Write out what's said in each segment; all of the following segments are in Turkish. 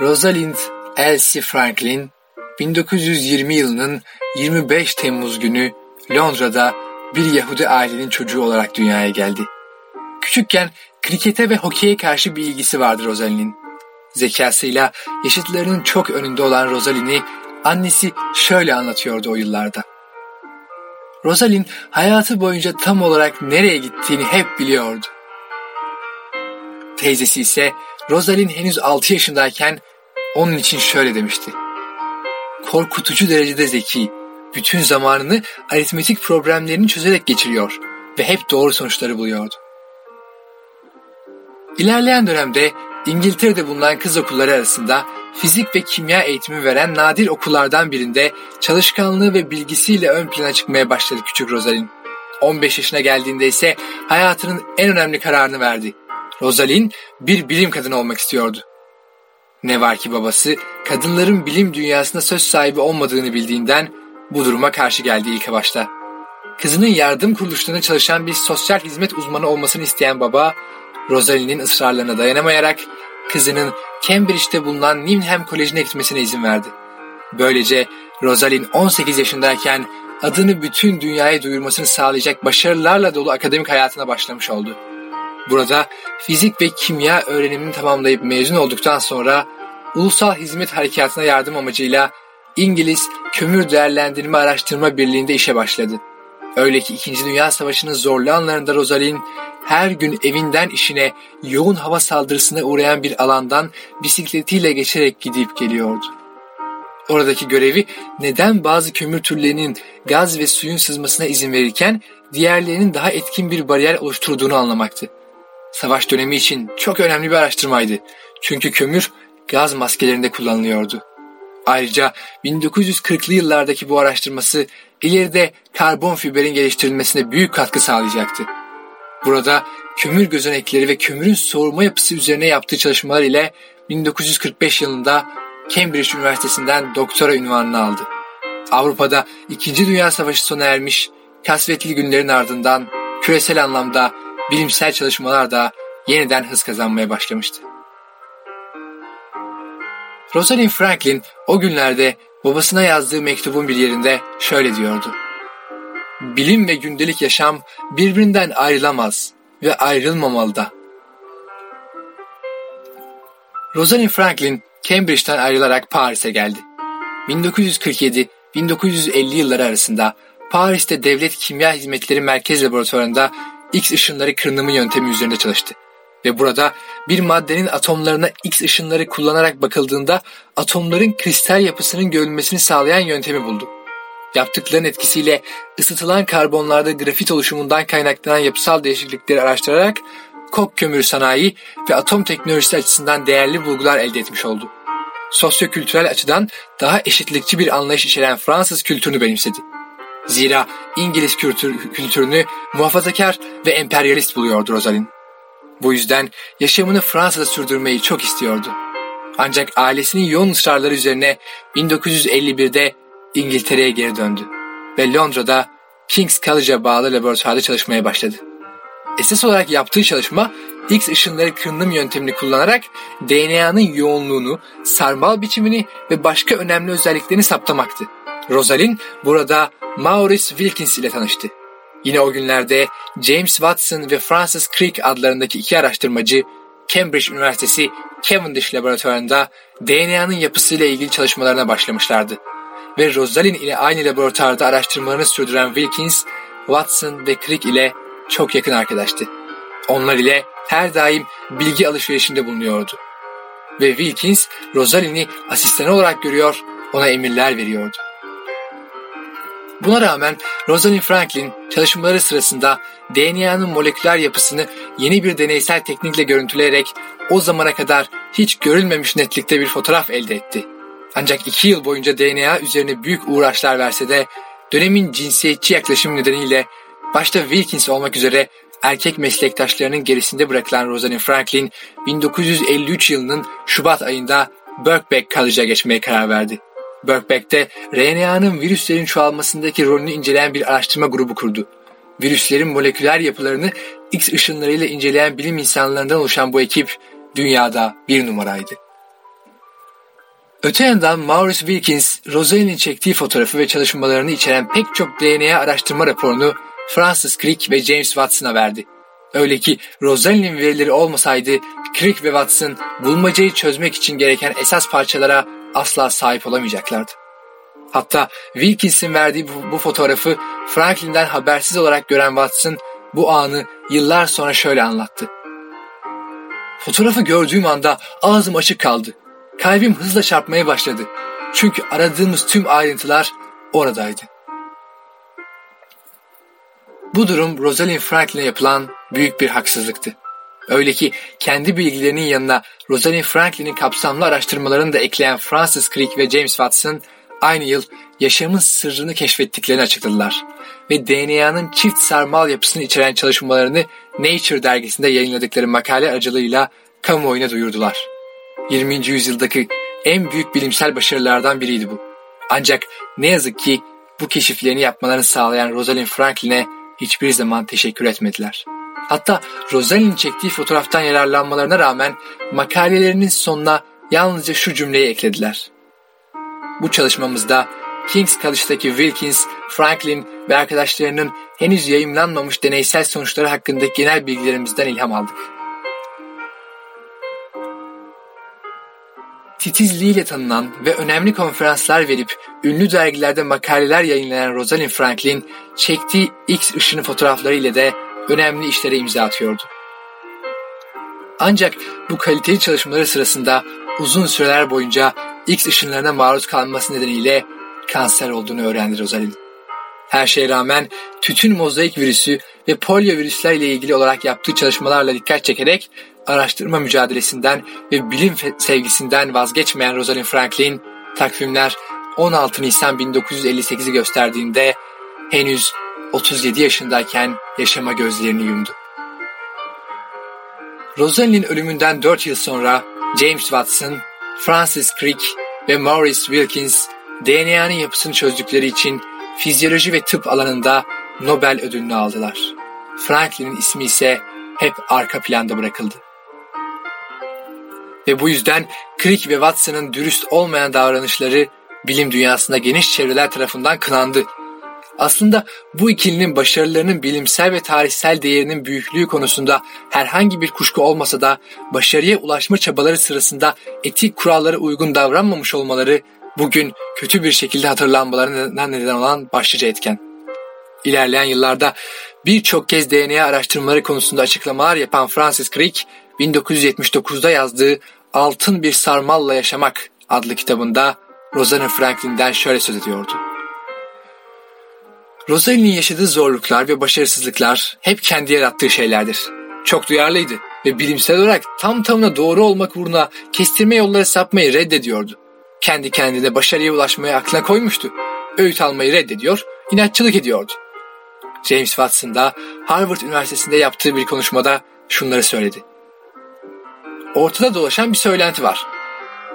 Rosalind Elsie Franklin 1920 yılının 25 Temmuz günü Londra'da bir Yahudi ailenin çocuğu olarak dünyaya geldi. Küçükken krikete ve hokeye karşı bir ilgisi vardı Rosalind'in. Zekasıyla yaşıtlarının çok önünde olan Rosalind'i annesi şöyle anlatıyordu o yıllarda. Rosalind hayatı boyunca tam olarak nereye gittiğini hep biliyordu. Teyzesi ise Rosalind henüz 6 yaşındayken onun için şöyle demişti. Korkutucu derecede zeki, bütün zamanını aritmetik problemlerini çözerek geçiriyor ve hep doğru sonuçları buluyordu. İlerleyen dönemde İngiltere'de bulunan kız okulları arasında fizik ve kimya eğitimi veren nadir okullardan birinde çalışkanlığı ve bilgisiyle ön plana çıkmaya başladı küçük Rosalind. 15 yaşına geldiğinde ise hayatının en önemli kararını verdi. Rosalind bir bilim kadını olmak istiyordu. Ne var ki babası kadınların bilim dünyasında söz sahibi olmadığını bildiğinden bu duruma karşı geldi ilk başta. Kızının yardım kuruluşlarında çalışan bir sosyal hizmet uzmanı olmasını isteyen baba, Rosalind'in ısrarlarına dayanamayarak kızının Cambridge'de bulunan Newnham Koleji'ne gitmesine izin verdi. Böylece Rosalind 18 yaşındayken adını bütün dünyaya duyurmasını sağlayacak başarılarla dolu akademik hayatına başlamış oldu. Burada fizik ve kimya öğrenimini tamamlayıp mezun olduktan sonra Ulusal Hizmet Harekatı'na yardım amacıyla İngiliz Kömür Değerlendirme Araştırma Birliği'nde işe başladı. Öyle ki 2. Dünya Savaşı'nın zorlu anlarında Rosalind her gün evinden işine yoğun hava saldırısına uğrayan bir alandan bisikletiyle geçerek gidip geliyordu. Oradaki görevi neden bazı kömür türlerinin gaz ve suyun sızmasına izin verirken diğerlerinin daha etkin bir bariyer oluşturduğunu anlamaktı. Savaş dönemi için çok önemli bir araştırmaydı. Çünkü kömür gaz maskelerinde kullanılıyordu. Ayrıca 1940'lı yıllardaki bu araştırması ileride karbon fiberin geliştirilmesine büyük katkı sağlayacaktı. Burada kömür gözenekleri ve kömürün soğurma yapısı üzerine yaptığı çalışmalar ile 1945 yılında Cambridge Üniversitesi'nden doktora ünvanını aldı. Avrupa'da 2. Dünya Savaşı sona ermiş, kasvetli günlerin ardından küresel anlamda bilimsel çalışmalar da yeniden hız kazanmaya başlamıştı. Rosalind Franklin o günlerde babasına yazdığı mektubun bir yerinde şöyle diyordu. Bilim ve gündelik yaşam birbirinden ayrılamaz ve ayrılmamalı da. Rosalind Franklin Cambridge'den ayrılarak Paris'e geldi. 1947-1950 yılları arasında Paris'te Devlet Kimya Hizmetleri Merkez Laboratuvarı'nda X ışınları kırınımı yöntemi üzerinde çalıştı. Ve burada bir maddenin atomlarına X ışınları kullanarak bakıldığında atomların kristal yapısının görülmesini sağlayan yöntemi buldu. Yaptıklarının etkisiyle ısıtılan karbonlarda grafit oluşumundan kaynaklanan yapısal değişiklikleri araştırarak kok kömürü sanayi ve atom teknolojisi açısından değerli bulgular elde etmiş oldu. Sosyokültürel açıdan daha eşitlikçi bir anlayış içeren Fransız kültürünü benimsedi. Zira İngiliz kültür, kültürünü muhafazakar ve emperyalist buluyordu Rosalind. Bu yüzden yaşamını Fransa'da sürdürmeyi çok istiyordu. Ancak ailesinin yoğun ısrarları üzerine 1951'de İngiltere'ye geri döndü ve Londra'da King's College'a bağlı laboratuvarda çalışmaya başladı. Esas olarak yaptığı çalışma X ışınları kırınım yöntemini kullanarak DNA'nın yoğunluğunu, sarmal biçimini ve başka önemli özelliklerini saptamaktı. Rosalind burada Maurice Wilkins ile tanıştı. Yine o günlerde James Watson ve Francis Crick adlarındaki iki araştırmacı Cambridge Üniversitesi Cavendish laboratuvarında DNA'nın yapısıyla ilgili çalışmalarına başlamışlardı. Ve Rosalind ile aynı laboratuvarda araştırmalarını sürdüren Wilkins, Watson ve Crick ile çok yakın arkadaştı. Onlar ile her daim bilgi alışverişinde bulunuyordu. Ve Wilkins, Rosalind'i asistanı olarak görüyor, ona emirler veriyordu. Buna rağmen Rosalind Franklin çalışmaları sırasında DNA'nın moleküler yapısını yeni bir deneysel teknikle görüntüleyerek o zamana kadar hiç görülmemiş netlikte bir fotoğraf elde etti. Ancak iki yıl boyunca DNA üzerine büyük uğraşlar verse de dönemin cinsiyetçi yaklaşım nedeniyle başta Wilkins olmak üzere erkek meslektaşlarının gerisinde bırakılan Rosalind Franklin 1953 yılının Şubat ayında Birkbeck College'a geçmeye karar verdi. Birkbeck'te RNA'nın virüslerin çoğalmasındaki rolünü inceleyen bir araştırma grubu kurdu. Virüslerin moleküler yapılarını X ışınlarıyla inceleyen bilim insanlarından oluşan bu ekip dünyada bir numaraydı. Öte yandan Maurice Wilkins, Rosalind'in çektiği fotoğrafı ve çalışmalarını içeren pek çok DNA araştırma raporunu Francis Crick ve James Watson'a verdi. Öyle ki Rosalind'in verileri olmasaydı Crick ve Watson bulmacayı çözmek için gereken esas parçalara asla sahip olamayacaklardı. Hatta Wilkins'in verdiği bu, bu fotoğrafı Franklin'den habersiz olarak gören Watson bu anı yıllar sonra şöyle anlattı. Fotoğrafı gördüğüm anda ağzım açık kaldı. Kalbim hızla çarpmaya başladı. Çünkü aradığımız tüm ayrıntılar oradaydı. Bu durum Rosalind Franklin'e yapılan büyük bir haksızlıktı. Öyle ki kendi bilgilerinin yanına Rosalind Franklin'in kapsamlı araştırmalarını da ekleyen Francis Crick ve James Watson aynı yıl yaşamın sırrını keşfettiklerini açıkladılar ve DNA'nın çift sarmal yapısını içeren çalışmalarını Nature dergisinde yayınladıkları makale aracılığıyla kamuoyuna duyurdular. 20. yüzyıldaki en büyük bilimsel başarılardan biriydi bu. Ancak ne yazık ki bu keşiflerini yapmalarını sağlayan Rosalind Franklin'e hiçbir zaman teşekkür etmediler. Hatta Rosalind'in çektiği fotoğraftan yararlanmalarına rağmen makalelerinin sonuna yalnızca şu cümleyi eklediler. Bu çalışmamızda King's College'daki Wilkins, Franklin ve arkadaşlarının henüz yayımlanmamış deneysel sonuçları hakkındaki genel bilgilerimizden ilham aldık. Titizliğiyle tanınan ve önemli konferanslar verip ünlü dergilerde makaleler yayınlayan Rosalind Franklin, çektiği X ışını fotoğrafları ile de önemli işlere imza atıyordu. Ancak bu kaliteli çalışmaları sırasında uzun süreler boyunca X ışınlarına maruz kalması nedeniyle kanser olduğunu öğrendi Rosalind. Her şeye rağmen tütün mozaik virüsü ve polio virüsler ile ilgili olarak yaptığı çalışmalarla dikkat çekerek araştırma mücadelesinden ve bilim sevgisinden vazgeçmeyen Rosalind Franklin, takvimler 16 Nisan 1958'i gösterdiğinde henüz 37 yaşındayken yaşama gözlerini yumdu. Rosalind'in ölümünden 4 yıl sonra James Watson, Francis Crick ve Maurice Wilkins DNA'nın yapısını çözdükleri için fizyoloji ve tıp alanında Nobel ödülünü aldılar. Franklin'in ismi ise hep arka planda bırakıldı. Ve bu yüzden Crick ve Watson'ın dürüst olmayan davranışları bilim dünyasında geniş çevreler tarafından kınandı. Aslında bu ikilinin başarılarının bilimsel ve tarihsel değerinin büyüklüğü konusunda herhangi bir kuşku olmasa da başarıya ulaşma çabaları sırasında etik kurallara uygun davranmamış olmaları bugün kötü bir şekilde hatırlanmalarına neden olan başlıca etken. İlerleyen yıllarda birçok kez DNA araştırmaları konusunda açıklamalar yapan Francis Crick, 1979'da yazdığı Altın Bir Sarmalla Yaşamak adlı kitabında Rosalind Franklin'den şöyle söz ediyordu. Rosalind'in yaşadığı zorluklar ve başarısızlıklar hep kendi yarattığı şeylerdir. Çok duyarlıydı ve bilimsel olarak tam tamına doğru olmak uğruna kestirme yolları sapmayı reddediyordu. Kendi kendine başarıya ulaşmayı aklına koymuştu. Öğüt almayı reddediyor, inatçılık ediyordu. James Watson da Harvard Üniversitesi'nde yaptığı bir konuşmada şunları söyledi. Ortada dolaşan bir söylenti var.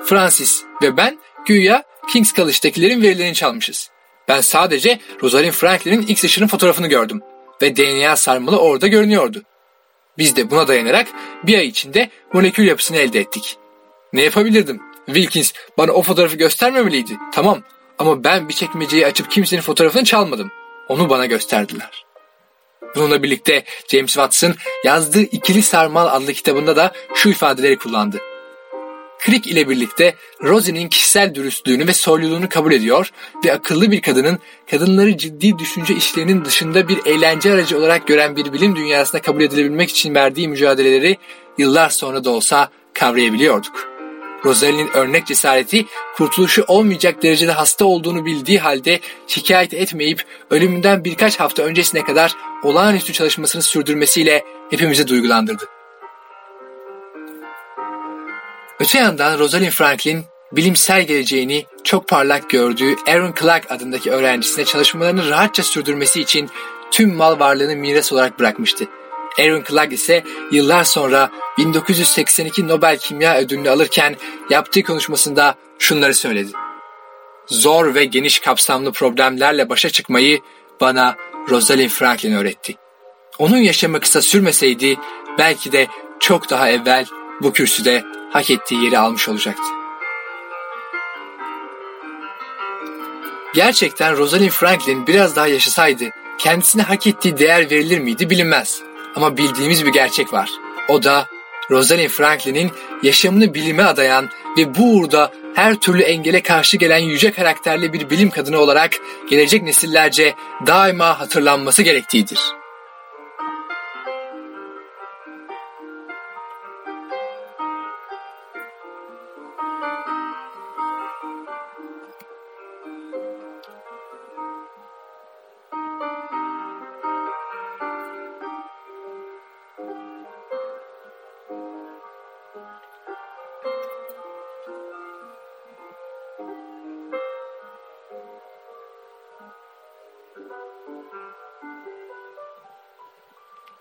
Francis ve ben güya King's College'dakilerin verilerini çalmışız. Ben sadece Rosalind Franklin'in X ışının fotoğrafını gördüm ve DNA sarmalı orada görünüyordu. Biz de buna dayanarak bir ay içinde molekül yapısını elde ettik. Ne yapabilirdim? Wilkins bana o fotoğrafı göstermemeliydi. Tamam ama ben bir çekmeceyi açıp kimsenin fotoğrafını çalmadım. Onu bana gösterdiler. Bununla birlikte James Watson yazdığı İkili Sarmal adlı kitabında da şu ifadeleri kullandı. Crick ile birlikte Rosie'nin kişisel dürüstlüğünü ve soyluluğunu kabul ediyor ve akıllı bir kadının kadınları ciddi düşünce işlerinin dışında bir eğlence aracı olarak gören bir bilim dünyasına kabul edilebilmek için verdiği mücadeleleri yıllar sonra da olsa kavrayabiliyorduk. Rosalie'nin örnek cesareti kurtuluşu olmayacak derecede hasta olduğunu bildiği halde şikayet etmeyip ölümünden birkaç hafta öncesine kadar olağanüstü çalışmasını sürdürmesiyle hepimizi duygulandırdı. Öte yandan Rosalind Franklin bilimsel geleceğini çok parlak gördüğü Aaron Clark adındaki öğrencisine çalışmalarını rahatça sürdürmesi için tüm mal varlığını miras olarak bırakmıştı. Aaron Clark ise yıllar sonra 1982 Nobel Kimya Ödülünü alırken yaptığı konuşmasında şunları söyledi. Zor ve geniş kapsamlı problemlerle başa çıkmayı bana Rosalind Franklin öğretti. Onun yaşamı kısa sürmeseydi belki de çok daha evvel bu kürsüde hak ettiği yeri almış olacaktı. Gerçekten Rosalind Franklin biraz daha yaşasaydı kendisine hak ettiği değer verilir miydi bilinmez. Ama bildiğimiz bir gerçek var. O da Rosalind Franklin'in yaşamını bilime adayan ve bu uğurda her türlü engele karşı gelen yüce karakterli bir bilim kadını olarak gelecek nesillerce daima hatırlanması gerektiğidir.